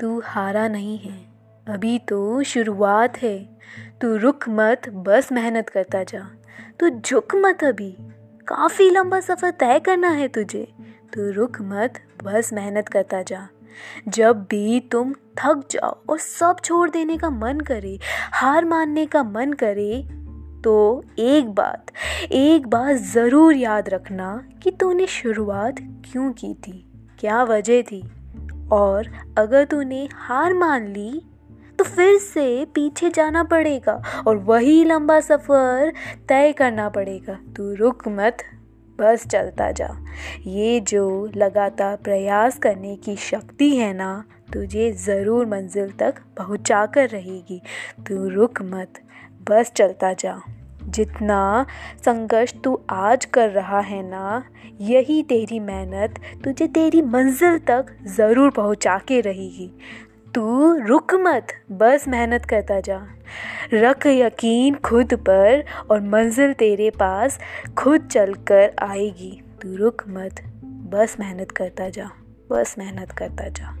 तू हारा नहीं है। अभी तो शुरुआत है। तू रुक मत, बस मेहनत करता जा। तू झुक मत अभी। काफ़ी लंबा सफ़र तय करना है तुझे। तू रुक मत, बस मेहनत करता जा। जब भी तुम थक जाओ और सब छोड़ देने का मन करे, हार मानने का मन करे तो एक बात एक बात ज़रूर याद रखना कि तूने शुरुआत क्यों की थी? क्या वजह थी? और अगर तूने हार मान ली तो फिर से पीछे जाना पड़ेगा और वही लंबा सफ़र तय करना पड़ेगा। तू रुक मत, बस चलता जा। ये जो लगातार प्रयास करने की शक्ति है ना, तुझे ज़रूर मंजिल तक पहुँचा कर रहेगी। तू रुक मत, बस चलता जा। जितना संघर्ष तू आज कर रहा है ना, यही तेरी मेहनत तुझे तेरी मंजिल तक ज़रूर पहुँचा के रहेगी। तू रुक मत, बस मेहनत करता जा। रख यकीन खुद पर और मंजिल तेरे पास खुद चल कर आएगी। तू रुक मत, बस मेहनत करता जा, बस मेहनत करता जा।